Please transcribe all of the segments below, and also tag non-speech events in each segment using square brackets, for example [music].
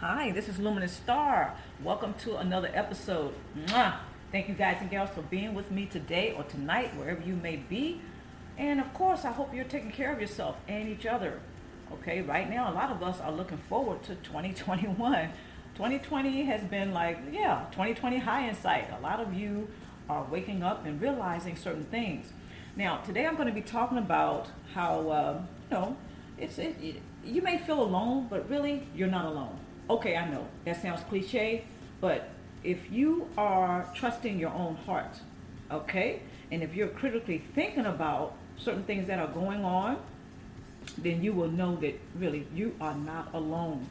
Hi, this is Luminous Star. Welcome to another episode. Mwah! Thank you guys and gals for being with me today or tonight, wherever you may be. And of course, I hope you're taking care of yourself and each other. Okay, right now, a lot of us are looking forward to 2021. 2020 has been like, yeah, 2020 high in sight. A lot of you are waking up and realizing certain things. Now, today I'm going to be talking about how, uh, you know, it's it, it, you may feel alone, but really, you're not alone okay, I know that sounds cliche, but if you are trusting your own heart, okay, and if you're critically thinking about certain things that are going on, then you will know that really you are not alone.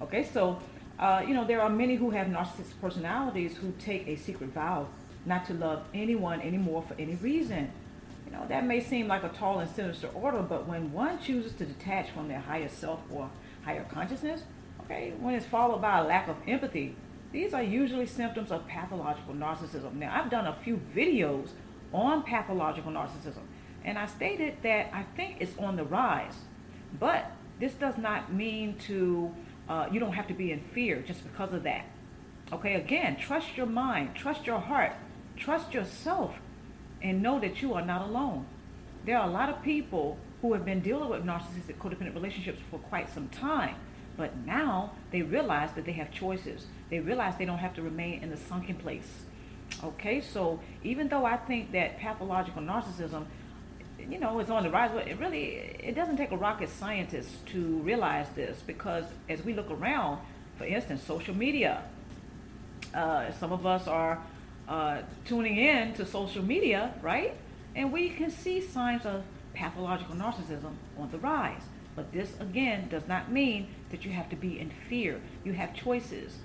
Okay, so uh, you know there are many who have narcissistic personalities who take a secret vow not to love anyone anymore for any reason. You know that may seem like a tall and sinister order, but when one chooses to detach from their higher self or higher consciousness, okay, when it's followed by a lack of empathy, these are usually symptoms of pathological narcissism. Now, I've done a few videos on pathological narcissism, and I stated that I think it's on the rise. But this does not mean to, uh, you don't have to be in fear just because of that. Okay, again, trust your mind, trust your heart, trust yourself, and know that you are not alone. There are a lot of people who have been dealing with narcissistic codependent relationships for quite some time but now they realize that they have choices. They realize they don't have to remain in the sunken place. Okay, so even though I think that pathological narcissism, you know, is on the rise, but it really it doesn't take a rocket scientist to realize this because as we look around, for instance, social media, uh, some of us are uh, tuning in to social media, right? And we can see signs of pathological narcissism on the rise. But this, again, does not mean that you have to be in fear. You have choices.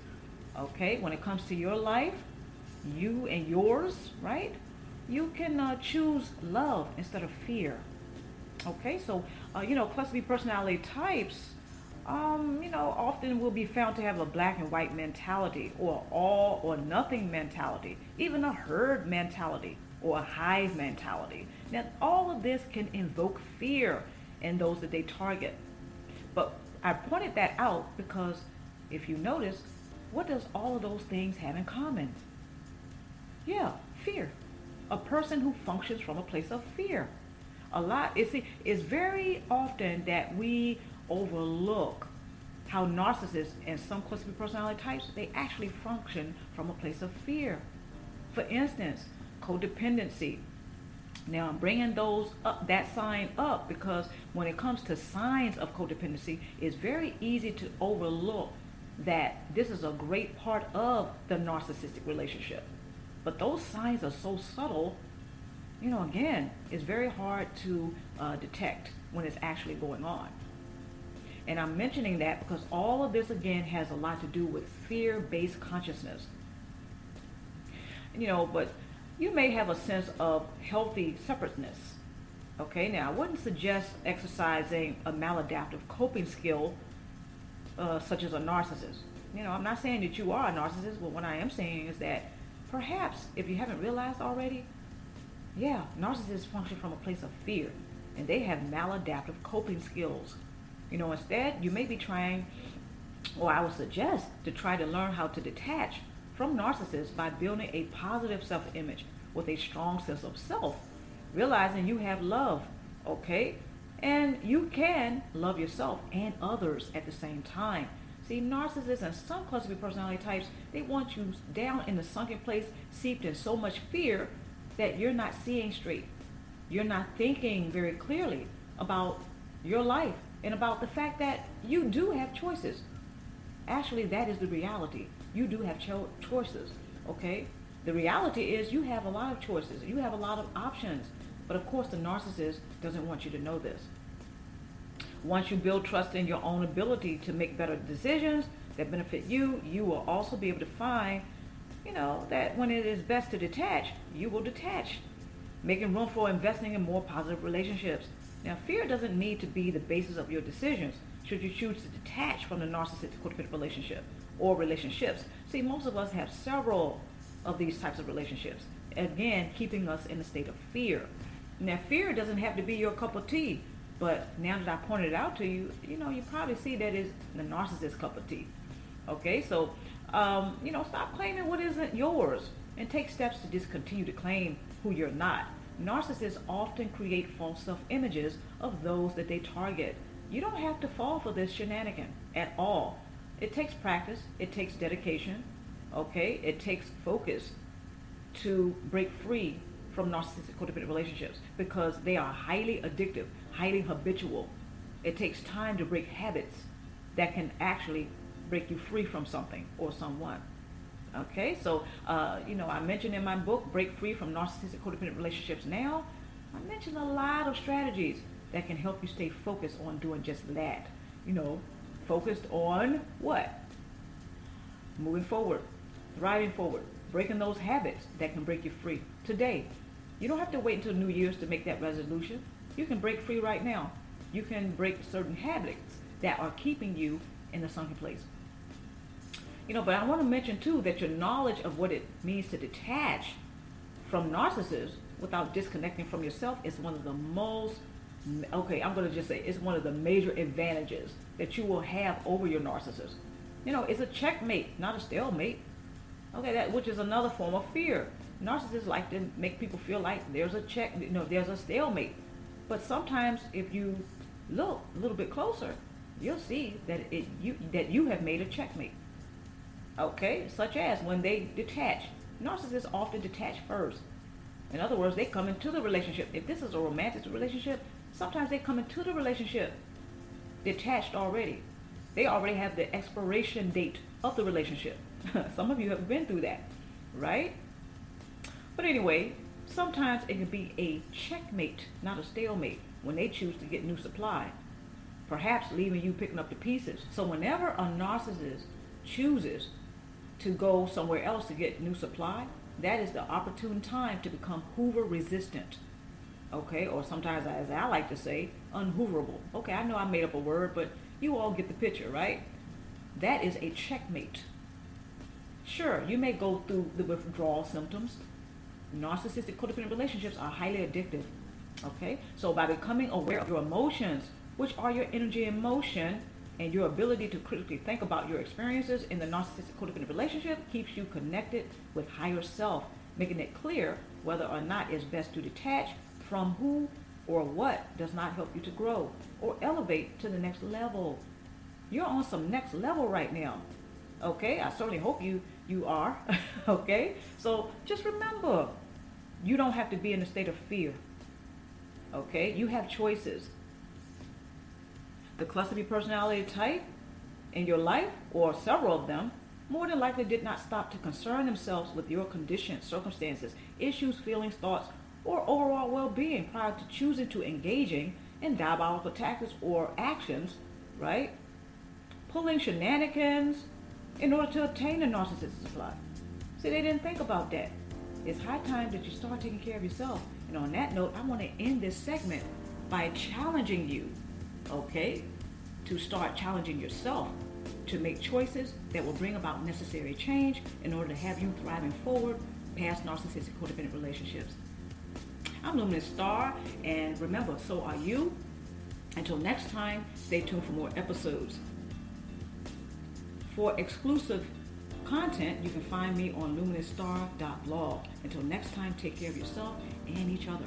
Okay? When it comes to your life, you and yours, right? You can uh, choose love instead of fear. Okay? So, uh, you know, cluster B personality types, um, you know, often will be found to have a black and white mentality or all or nothing mentality, even a herd mentality or a hive mentality. Now, all of this can invoke fear and those that they target. But I pointed that out because if you notice, what does all of those things have in common? Yeah, fear. A person who functions from a place of fear. A lot, it's, it's very often that we overlook how narcissists and some cluster personality types, they actually function from a place of fear. For instance, codependency, now I'm bringing those up, that sign up because when it comes to signs of codependency, it's very easy to overlook that this is a great part of the narcissistic relationship. But those signs are so subtle, you know, again, it's very hard to uh, detect when it's actually going on. And I'm mentioning that because all of this, again, has a lot to do with fear based consciousness. You know, but you may have a sense of healthy separateness. Okay, now I wouldn't suggest exercising a maladaptive coping skill uh, such as a narcissist. You know, I'm not saying that you are a narcissist, but what I am saying is that perhaps if you haven't realized already, yeah, narcissists function from a place of fear and they have maladaptive coping skills. You know, instead, you may be trying, or I would suggest, to try to learn how to detach from narcissists by building a positive self image with a strong sense of self, realizing you have love, okay? And you can love yourself and others at the same time. See, narcissists and some cluster B personality types, they want you down in the sunken place, seeped in so much fear that you're not seeing straight. You're not thinking very clearly about your life and about the fact that you do have choices. Actually, that is the reality you do have cho- choices, okay? The reality is you have a lot of choices. You have a lot of options. But of course, the narcissist doesn't want you to know this. Once you build trust in your own ability to make better decisions that benefit you, you will also be able to find, you know, that when it is best to detach, you will detach, making room for investing in more positive relationships. Now, fear doesn't need to be the basis of your decisions should you choose to detach from the narcissistic codependent relationship or relationships. See, most of us have several of these types of relationships. Again, keeping us in a state of fear. Now, fear doesn't have to be your cup of tea, but now that I pointed it out to you, you know, you probably see that is the narcissist cup of tea. Okay, so um, you know, stop claiming what isn't yours and take steps to discontinue to claim who you're not. Narcissists often create false self-images of those that they target. You don't have to fall for this shenanigan at all. It takes practice, it takes dedication, okay? It takes focus to break free from narcissistic codependent relationships because they are highly addictive, highly habitual. It takes time to break habits that can actually break you free from something or someone. Okay, so uh, you know, I mentioned in my book, Break Free from Narcissistic Codependent Relationships Now, I mentioned a lot of strategies that can help you stay focused on doing just that. You know, focused on what? Moving forward, thriving forward, breaking those habits that can break you free today. You don't have to wait until New Year's to make that resolution. You can break free right now. You can break certain habits that are keeping you in the sunken place. You know, but I want to mention too that your knowledge of what it means to detach from narcissists without disconnecting from yourself is one of the most okay, I'm going to just say it's one of the major advantages that you will have over your narcissist. You know, it's a checkmate, not a stalemate. Okay, that which is another form of fear. Narcissists like to make people feel like there's a check, you know, there's a stalemate. But sometimes if you look a little bit closer, you'll see that it you that you have made a checkmate. Okay, such as when they detach. Narcissists often detach first. In other words, they come into the relationship. If this is a romantic relationship, sometimes they come into the relationship detached already. They already have the expiration date of the relationship. [laughs] Some of you have been through that, right? But anyway, sometimes it can be a checkmate, not a stalemate, when they choose to get new supply, perhaps leaving you picking up the pieces. So whenever a narcissist chooses to go somewhere else to get new supply, that is the opportune time to become Hoover resistant. Okay, or sometimes, as I like to say, unhooverable. Okay, I know I made up a word, but you all get the picture, right? That is a checkmate. Sure, you may go through the withdrawal symptoms. Narcissistic codependent relationships are highly addictive. Okay, so by becoming aware of your emotions, which are your energy and motion, and your ability to critically think about your experiences in the narcissistic codependent relationship keeps you connected with higher self, making it clear whether or not it's best to detach from who or what does not help you to grow or elevate to the next level. You're on some next level right now. Okay? I certainly hope you you are. [laughs] okay? So just remember, you don't have to be in a state of fear. Okay? You have choices. The cluster B personality type in your life, or several of them, more than likely did not stop to concern themselves with your condition, circumstances, issues, feelings, thoughts, or overall well-being prior to choosing to engaging in diabolical tactics or actions, right? Pulling shenanigans in order to obtain a narcissist's supply. See, they didn't think about that. It's high time that you start taking care of yourself. And on that note, I want to end this segment by challenging you, okay, to start challenging yourself to make choices that will bring about necessary change in order to have you thriving forward past narcissistic codependent relationships. I'm Luminous Star, and remember, so are you. Until next time, stay tuned for more episodes. For exclusive content, you can find me on luminousstar.blog. Until next time, take care of yourself and each other.